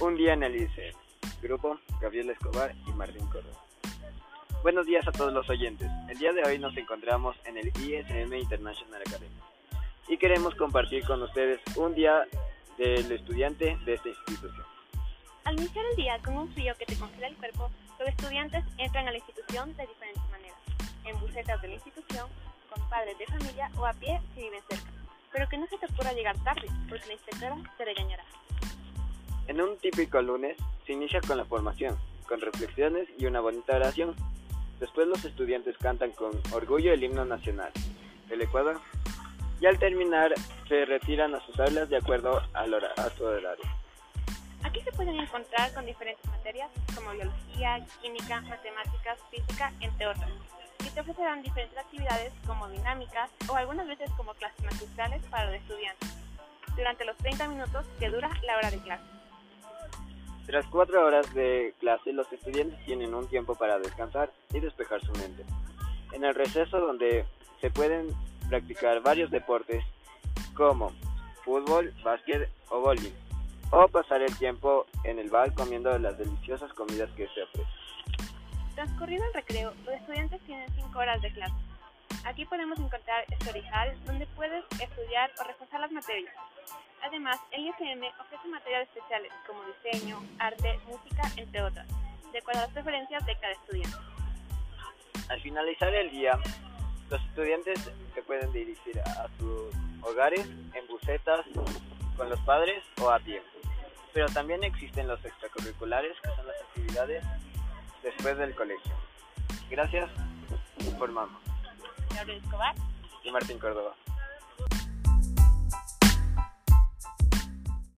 Un día en el ICE. Grupo Gabriel Escobar y Martín Córdoba. Buenos días a todos los oyentes. El día de hoy nos encontramos en el ISM International Academy y queremos compartir con ustedes un día del estudiante de esta institución. Al iniciar el día con un frío que te congela el cuerpo, los estudiantes entran a la institución de diferentes maneras, en bucetas de la institución, con padres de familia o a pie si viven cerca. Pero que no se te ocurra llegar tarde, porque la inspectora te regañará. En un típico lunes se inicia con la formación, con reflexiones y una bonita oración. Después los estudiantes cantan con orgullo el himno nacional del Ecuador y al terminar se retiran a sus aulas de acuerdo hora- a su horario. Aquí se pueden encontrar con diferentes materias como biología, química, matemáticas, física, entre otras, y te ofrecerán diferentes actividades como dinámicas o algunas veces como clases magistrales para los estudiantes, durante los 30 minutos que dura la hora de clase. Tras cuatro horas de clase, los estudiantes tienen un tiempo para descansar y despejar su mente. En el receso donde se pueden practicar varios deportes como fútbol, básquet o bowling, o pasar el tiempo en el bar comiendo las deliciosas comidas que se ofrecen. Transcurrido el recreo, los estudiantes tienen 5 horas de clase. Aquí podemos encontrar Story Hall, donde puedes estudiar o reforzar las materias. Además, el ISM ofrece materias especiales como diseño, arte, música, entre otras, de acuerdo a las preferencias de cada estudiante. Al finalizar el día, los estudiantes se pueden dirigir a sus hogares en bucetas, con los padres o a pie. Pero también existen los extracurriculares, que son las actividades después del colegio. Gracias, informamos. Gabriel Escobar. Y Martín Córdoba.